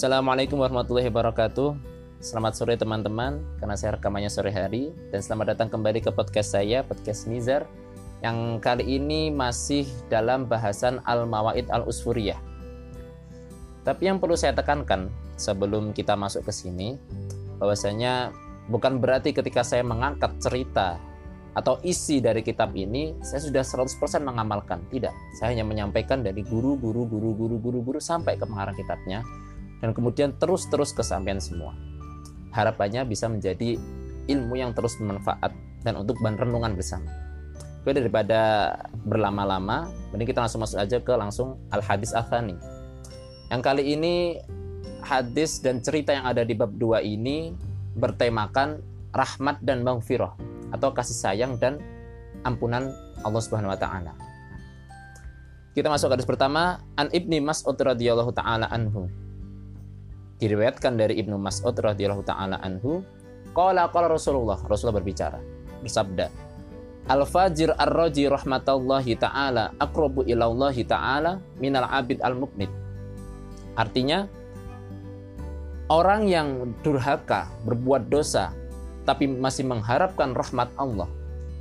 Assalamualaikum warahmatullahi wabarakatuh. Selamat sore teman-teman, karena saya rekamannya sore hari dan selamat datang kembali ke podcast saya, podcast Nizar yang kali ini masih dalam bahasan Al-Mawaid Al-Usfuriyah. Tapi yang perlu saya tekankan sebelum kita masuk ke sini bahwasanya bukan berarti ketika saya mengangkat cerita atau isi dari kitab ini saya sudah 100% mengamalkan. Tidak, saya hanya menyampaikan dari guru, guru, guru, guru, guru, guru sampai ke pengarang kitabnya dan kemudian terus-terus kesampaian semua. Harapannya bisa menjadi ilmu yang terus bermanfaat dan untuk bahan renungan bersama. Oke, daripada berlama-lama, mending kita langsung masuk aja ke langsung al-hadis athani. Yang kali ini hadis dan cerita yang ada di bab 2 ini bertemakan rahmat dan maghfirah atau kasih sayang dan ampunan Allah Subhanahu wa taala. Kita masuk ke hadis pertama, An Ibni Mas'ud radhiyallahu taala anhu diriwayatkan dari Ibnu Mas'ud radhiyallahu taala anhu qala qala Rasulullah Rasulullah berbicara bersabda Al fajir ar-raji rahmatallahi taala aqrabu ilallahi taala minal abid al mukmit Artinya orang yang durhaka berbuat dosa tapi masih mengharapkan rahmat Allah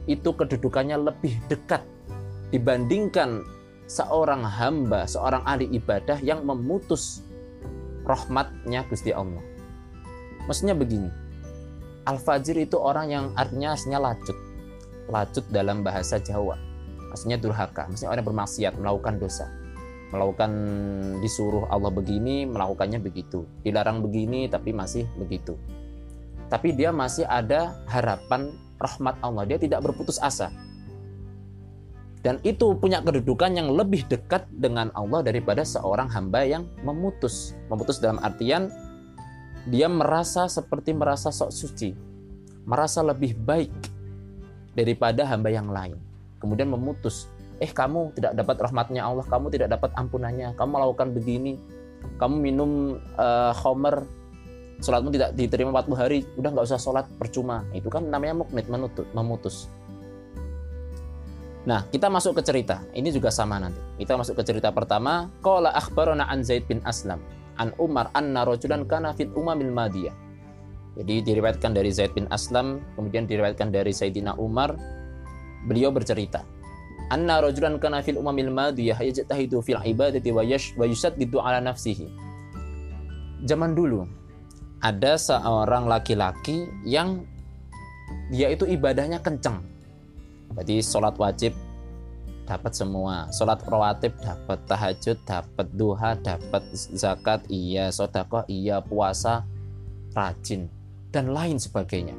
itu kedudukannya lebih dekat dibandingkan seorang hamba, seorang ahli ibadah yang memutus rahmatnya Gusti Allah. Maksudnya begini, Al-Fajir itu orang yang artinya aslinya lacut. Lacut dalam bahasa Jawa. Maksudnya durhaka, maksudnya orang yang bermaksiat, melakukan dosa. Melakukan disuruh Allah begini, melakukannya begitu. Dilarang begini, tapi masih begitu. Tapi dia masih ada harapan rahmat Allah. Dia tidak berputus asa dan itu punya kedudukan yang lebih dekat dengan Allah daripada seorang hamba yang memutus. Memutus dalam artian dia merasa seperti merasa sok suci, merasa lebih baik daripada hamba yang lain. Kemudian memutus, eh kamu tidak dapat rahmatnya Allah, kamu tidak dapat ampunannya, kamu melakukan begini, kamu minum uh, homer, sholatmu tidak diterima 40 hari, udah nggak usah sholat percuma. Itu kan namanya muknit, memutus. Nah, kita masuk ke cerita. Ini juga sama nanti. Kita masuk ke cerita pertama. Qala akhbarana an Zaid bin Aslam an Umar anna rajulan kana fit umamil madiyah. Jadi diriwayatkan dari Zaid bin Aslam, kemudian diriwayatkan dari Sayyidina Umar. Beliau bercerita, anna rajulan kana fil umamil madiyah yajtahidu fil ibadati wa yash wa yusaddidu ala nafsihi. Zaman dulu ada seorang laki-laki yang dia itu ibadahnya kencang, jadi sholat wajib dapat semua. Sholat rawatib dapat tahajud dapat duha dapat zakat iya sodakoh iya puasa rajin dan lain sebagainya.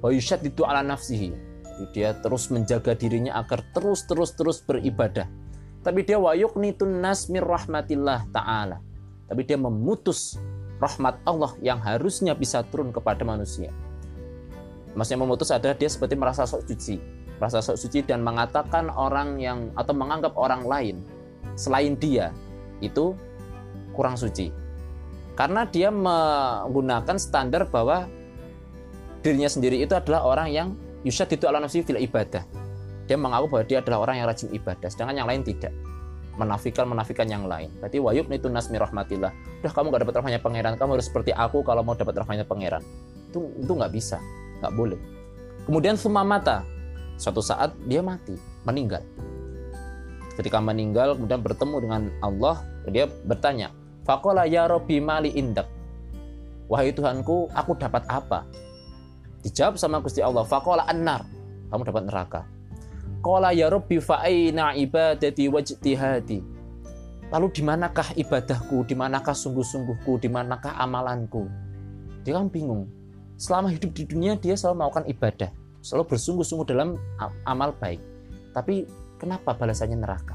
Wayusyad itu ala nafsihi. Dia terus menjaga dirinya agar terus terus terus beribadah. Tapi dia wayuk nitun nas mir rahmatillah ta'ala. Tapi dia memutus rahmat Allah yang harusnya bisa turun kepada manusia. Maksudnya memutus adalah dia seperti merasa sok suci merasa sok suci dan mengatakan orang yang atau menganggap orang lain selain dia itu kurang suci. Karena dia menggunakan standar bahwa dirinya sendiri itu adalah orang yang yusad itu ala nafsi fil ibadah. Dia mengaku bahwa dia adalah orang yang rajin ibadah, sedangkan yang lain tidak. Menafikan menafikan yang lain. Berarti wayub itu nasmi rahmatillah. Udah kamu gak dapat rahmatnya pangeran, kamu harus seperti aku kalau mau dapat rahmatnya pangeran. Itu itu nggak bisa, nggak boleh. Kemudian sumamata, suatu saat dia mati, meninggal. Ketika meninggal kemudian bertemu dengan Allah, dia bertanya, "Faqala ya Rabbi mali indak?" Wahai Tuhanku, aku dapat apa? Dijawab sama Gusti Allah, "Faqala annar." Kamu dapat neraka. Qala ya Rabbi fa'aina ibadati wajtihadi. Lalu di manakah ibadahku, di manakah sungguh-sungguhku, di manakah amalanku? Dia kan bingung. Selama hidup di dunia dia selalu melakukan ibadah selalu bersungguh-sungguh dalam amal baik. Tapi kenapa balasannya neraka?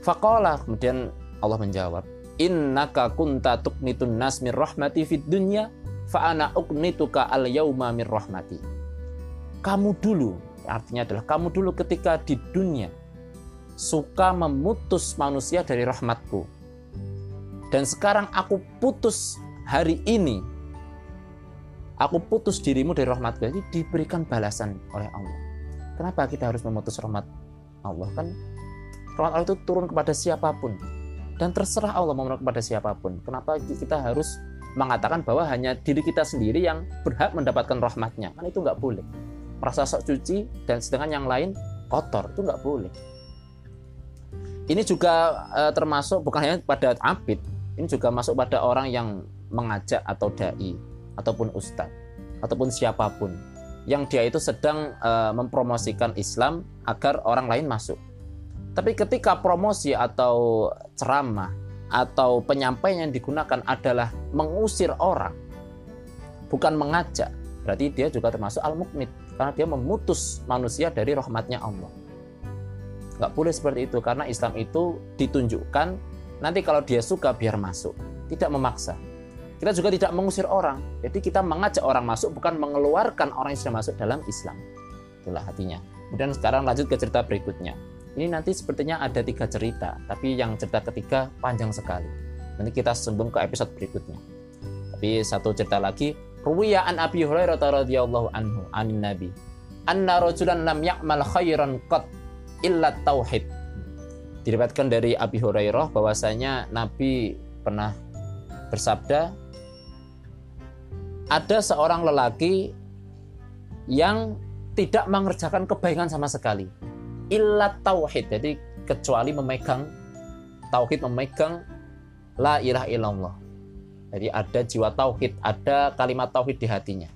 Faqala kemudian Allah menjawab, "Innaka kunta tuqnitun nas mir rahmati fid dunya fa ana al yauma mir rahmati." Kamu dulu, artinya adalah kamu dulu ketika di dunia suka memutus manusia dari rahmatku. Dan sekarang aku putus hari ini Aku putus dirimu dari rahmat Jadi diberikan balasan oleh Allah. Kenapa kita harus memutus rahmat Allah? Kan rahmat Allah itu turun kepada siapa pun. dan terserah Allah mau kepada siapa pun. Kenapa kita harus mengatakan bahwa hanya diri kita sendiri yang berhak mendapatkan rahmatnya? Kan itu nggak boleh. Merasa sok suci dan sedangkan yang lain kotor itu nggak boleh. Ini juga e, termasuk bukan hanya pada abid, ini juga masuk pada orang yang mengajak atau dai ataupun ustadz ataupun siapa pun yang dia itu sedang e, mempromosikan Islam agar orang lain masuk. Tapi ketika promosi atau ceramah atau penyampaian yang digunakan adalah mengusir orang, bukan mengajak, berarti dia juga termasuk al-mukmit karena dia memutus manusia dari rahmatnya Allah. Nggak boleh seperti itu karena Islam itu ditunjukkan nanti kalau dia suka biar masuk, tidak memaksa. Kita juga tidak mengusir orang. Jadi kita mengajak orang masuk bukan mengeluarkan orang yang sudah masuk dalam Islam. Itulah hatinya. Kemudian sekarang lanjut ke cerita berikutnya. Ini nanti sepertinya ada tiga cerita, tapi yang cerita ketiga panjang sekali. Nanti kita sembung ke episode berikutnya. Tapi satu cerita lagi, Ruwiya an Abi Hurairah radhiyallahu anhu an Nabi. Anna rajulan lam ya'mal khairan qat illa tauhid. Diriwayatkan dari Abi Hurairah bahwasanya Nabi pernah bersabda ada seorang lelaki yang tidak mengerjakan kebaikan sama sekali. Ilat tauhid. Jadi kecuali memegang tauhid memegang la ilaha illallah. Jadi ada jiwa tauhid, ada kalimat tauhid di hatinya.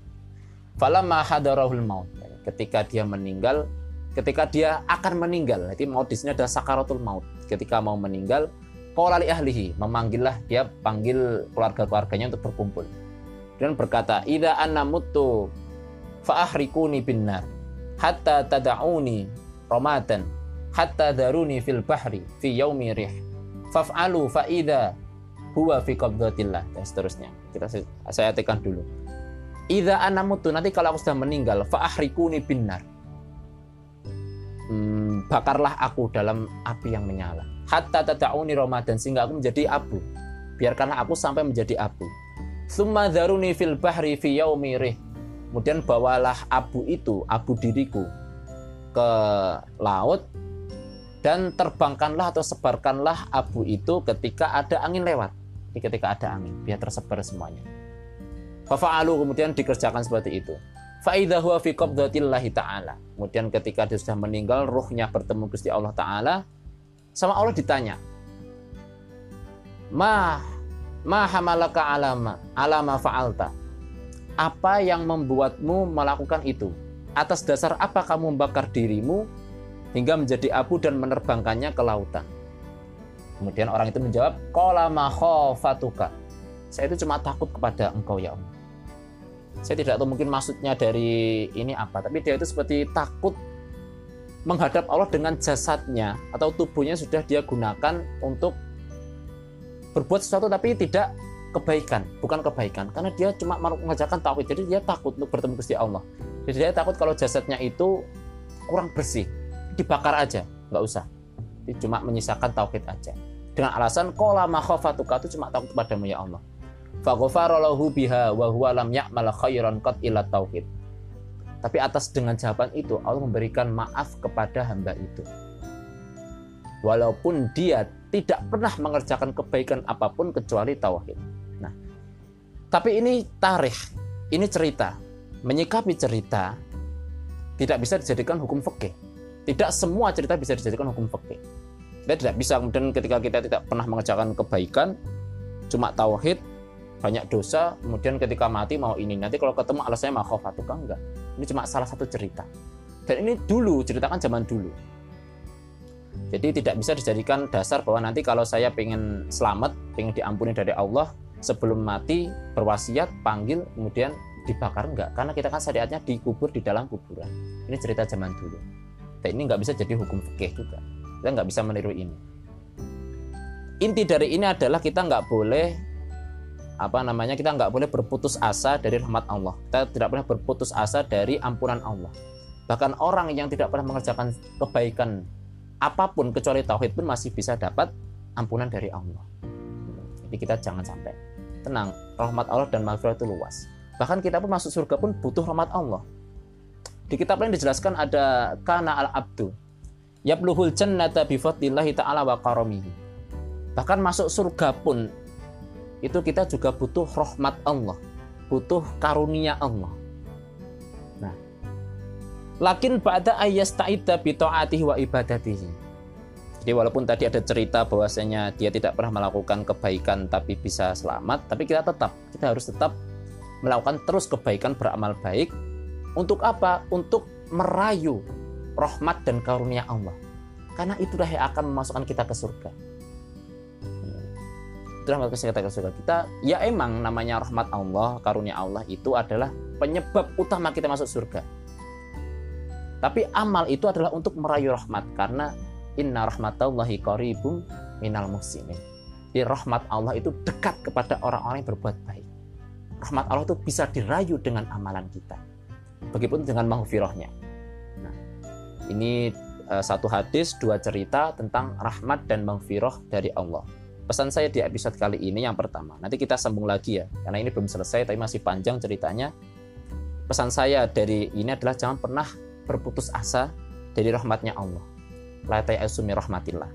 Falamma hadarahul maut. Ketika dia meninggal, ketika dia akan meninggal. Jadi maut di sini adalah sakaratul maut. Ketika mau meninggal, Qala ahlihi, memanggillah dia panggil keluarga-keluarganya untuk berkumpul dan berkata, "Idza anna mutu fa'ahrikuni binnar hatta tada'uni ramadan hatta daruni fil bahri fi yaumi rih faf'alu fa idza huwa fi qabdatillah dan seterusnya. Kita saya tekan dulu. Idza anna nanti kalau aku sudah meninggal fa'ahrikuni binnar. Hmm, bakarlah aku dalam api yang menyala. Hatta tada'uni ramadan sehingga aku menjadi abu. Biarkanlah aku sampai menjadi abu Summa fil bahri fi yaumi Kemudian bawalah abu itu, abu diriku ke laut dan terbangkanlah atau sebarkanlah abu itu ketika ada angin lewat. Jadi ketika ada angin, biar tersebar semuanya. Fafa'alu kemudian dikerjakan seperti itu. Fa'idha fi qabdatillahi ta'ala. Kemudian ketika dia sudah meninggal, ruhnya bertemu Gusti Allah Ta'ala, sama Allah ditanya, Ma ma hamalaka alama alama fa'alta. Apa yang membuatmu melakukan itu? Atas dasar apa kamu membakar dirimu hingga menjadi abu dan menerbangkannya ke lautan? Kemudian orang itu menjawab qala ma khafatuka. Saya itu cuma takut kepada engkau ya Allah. Saya tidak tahu mungkin maksudnya dari ini apa tapi dia itu seperti takut menghadap Allah dengan jasadnya atau tubuhnya sudah dia gunakan untuk berbuat sesuatu tapi tidak kebaikan, bukan kebaikan. Karena dia cuma mengerjakan tauhid, jadi dia takut untuk bertemu Gusti Allah. Jadi dia takut kalau jasadnya itu kurang bersih, dibakar aja, nggak usah. Dia cuma menyisakan tauhid aja. Dengan alasan kola makhofatuka itu cuma takut kepadamu ya Allah. Faghfaralahu biha wa huwa lam ya'mal khairan qat ila tauhid. Tapi atas dengan jawaban itu Allah memberikan maaf kepada hamba itu. Walaupun dia tidak pernah mengerjakan kebaikan apa pun kecuali tauhid. Nah, tapi ini tarikh, ini cerita. Menyikapi cerita tidak bisa dijadikan hukum fikih. Tidak semua cerita bisa dijadikan hukum fikih. Kita tidak bisa kemudian ketika kita tidak pernah mengerjakan kebaikan, cuma tauhid, banyak dosa, kemudian ketika mati mau ini. Nanti kalau ketemu alasannya makhofatuka enggak. Ini cuma salah satu cerita. Dan ini dulu, ceritakan zaman dulu jadi tidak bisa dijadikan dasar bahwa nanti kalau saya pengen selamat, pengen diampuni dari Allah, sebelum mati berwasiat, panggil, kemudian dibakar enggak. Karena kita kan syariatnya dikubur di dalam kuburan. Ini cerita zaman dulu. Dan ini nggak bisa jadi hukum fikih juga. Kita nggak bisa meniru ini. Inti dari ini adalah kita nggak boleh apa namanya kita nggak boleh berputus asa dari rahmat Allah. Kita tidak boleh berputus asa dari ampunan Allah. Bahkan orang yang tidak pernah mengerjakan kebaikan apa pun kecuali tauhid pun masih bisa dapat ampunan dari Allah. Jadi kita jangan sampai tenang, rahmat Allah dan maghfirah itu luas. Bahkan kita pun masuk surga pun butuh rahmat Allah. Di kitab lain dijelaskan ada kana al abdu yabluhul jannata bi fadlillahi ta'ala wa karamihi. Bahkan masuk surga pun itu kita juga butuh rahmat Allah, butuh karunia Allah. Lakin pada ayat ta'idda bi ta'atihi wa ibadatihi. Jadi walaupun tadi ada cerita bahwasanya dia tidak pernah melakukan kebaikan tapi bisa selamat, tapi kita tetap kita harus tetap melakukan terus kebaikan beramal baik untuk apa? Untuk merayu rahmat dan karunia Allah. Karena itulah yang akan memasukkan kita ke surga. Itulah yang kita ke surga. Kita ya emang namanya rahmat Allah, karunia Allah itu adalah penyebab utama kita masuk surga. Tapi amal itu adalah untuk merayu rahmat karena inna rahmatallahi qaribum minal muslimin. Di rahmat Allah itu dekat kepada orang-orang yang berbuat baik. Rahmat Allah itu bisa dirayu dengan amalan kita. Begitupun dengan maghfirahnya. Nah, ini uh, satu hadis, dua cerita tentang rahmat dan maghfirah dari Allah. Pesan saya di episode kali ini yang pertama. Nanti kita sambung lagi ya, karena ini belum selesai tapi masih panjang ceritanya. Pesan saya dari ini adalah jangan pernah berputus asa dari rahmatnya Allah. Latai asumi rahmatillah.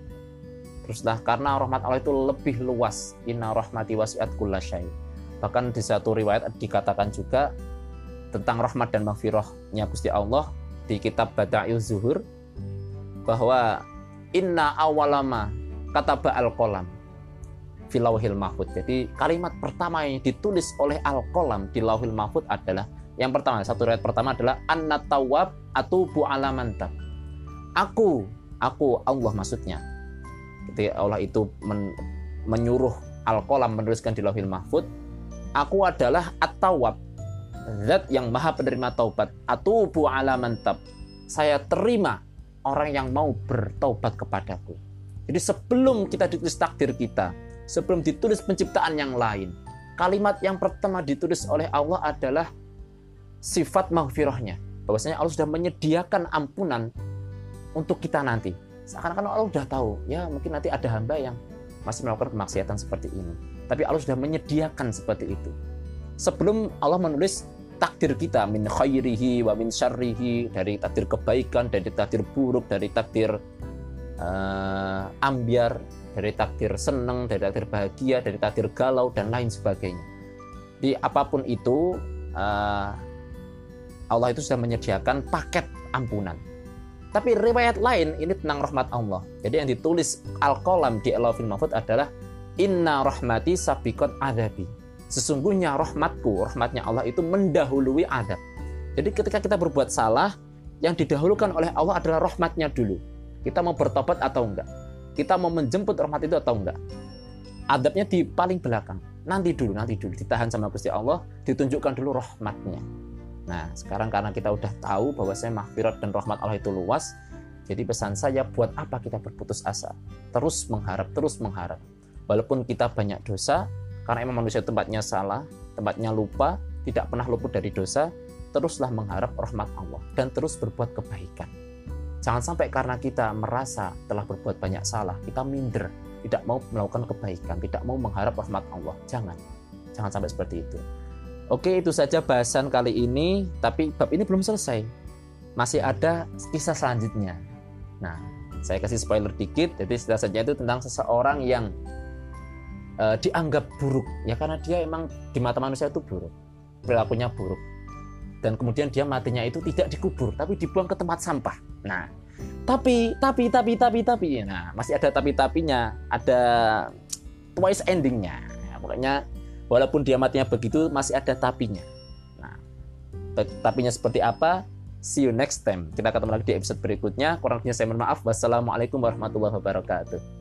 Teruslah karena rahmat Allah itu lebih luas. Inna rahmati wasiat kullasyai. Bahkan di satu riwayat dikatakan juga tentang rahmat dan maghfirahnya Gusti Allah di kitab Bada'il Zuhur bahwa inna awalama kataba al-qalam filauhil mahfud. Jadi kalimat pertama yang ditulis oleh al-qalam di lauhil mahfud adalah yang pertama, satu riwayat pertama adalah anna tawab atubu alamantab. Aku, aku Allah maksudnya. Ketika Allah itu men, menyuruh al-qalam menuliskan di lauhil mahfud, aku adalah at-tawab, zat yang maha penerima taubat atubu ala mantab saya terima orang yang mau bertaubat kepadaku jadi sebelum kita ditulis takdir kita sebelum ditulis penciptaan yang lain kalimat yang pertama ditulis oleh Allah adalah sifat maghfirahnya. Bahwasanya Allah sudah menyediakan ampunan untuk kita nanti. Seakan-akan Allah sudah tahu ya mungkin nanti ada hamba yang masih melakukan kemaksiatan seperti ini. Tapi Allah sudah menyediakan seperti itu. Sebelum Allah menulis takdir kita min khairihi wa min syarrihi dari takdir kebaikan dari takdir buruk dari takdir uh, ambiar dari takdir senang dari takdir bahagia dari takdir galau dan lain sebagainya. Di apa pun itu uh, Allah itu sudah menyediakan paket ampunan tapi riwayat lain ini tentang rahmat Allah jadi yang ditulis al-qalam di Allahul Mahfud adalah inna rahmati sabikot adabi Sesungguhnya rahmatku, rahmatnya Allah itu mendahului adab. Jadi ketika kita berbuat salah, yang didahulukan oleh Allah adalah rahmatnya dulu. Kita mau bertobat atau enggak? Kita mau menjemput rahmat itu atau enggak? Adabnya di paling belakang. Nanti dulu, nanti dulu. Ditahan sama Gusti Allah, ditunjukkan dulu rahmatnya. Nah, sekarang karena kita udah tahu bahwa saya mahfirat dan rahmat Allah itu luas, jadi pesan saya buat apa kita berputus asa? Terus mengharap, terus mengharap. Walaupun kita banyak dosa, karena emang manusia tempatnya salah, tempatnya lupa, tidak pernah luput dari dosa, teruslah mengharap rahmat Allah dan terus berbuat kebaikan. Jangan sampai karena kita merasa telah berbuat banyak salah, kita minder, tidak mau melakukan kebaikan, tidak mau mengharap rahmat Allah. Jangan. Jangan sampai seperti itu. Oke, itu saja bahasan kali ini, tapi bab ini belum selesai. Masih ada kisah selanjutnya. Nah, saya kasih spoiler dikit, jadi setelah saja itu tentang seseorang yang uh, dianggap buruk. Ya karena dia emang di mata manusia itu buruk. Perilakunya buruk. Dan kemudian dia matinya itu tidak dikubur tapi dibuang ke tempat sampah. Nah tapi tapi tapi tapi tapi. Nah masih ada tapi tapinya ada twice endingnya. Ya, pokoknya walaupun dia matinya begitu masih ada tapinya. Nah tapinya seperti apa? See you next time. Kita ketemu lagi di episode berikutnya. Kurang lebihnya saya mohon maaf. Wassalamualaikum warahmatullahi wabarakatuh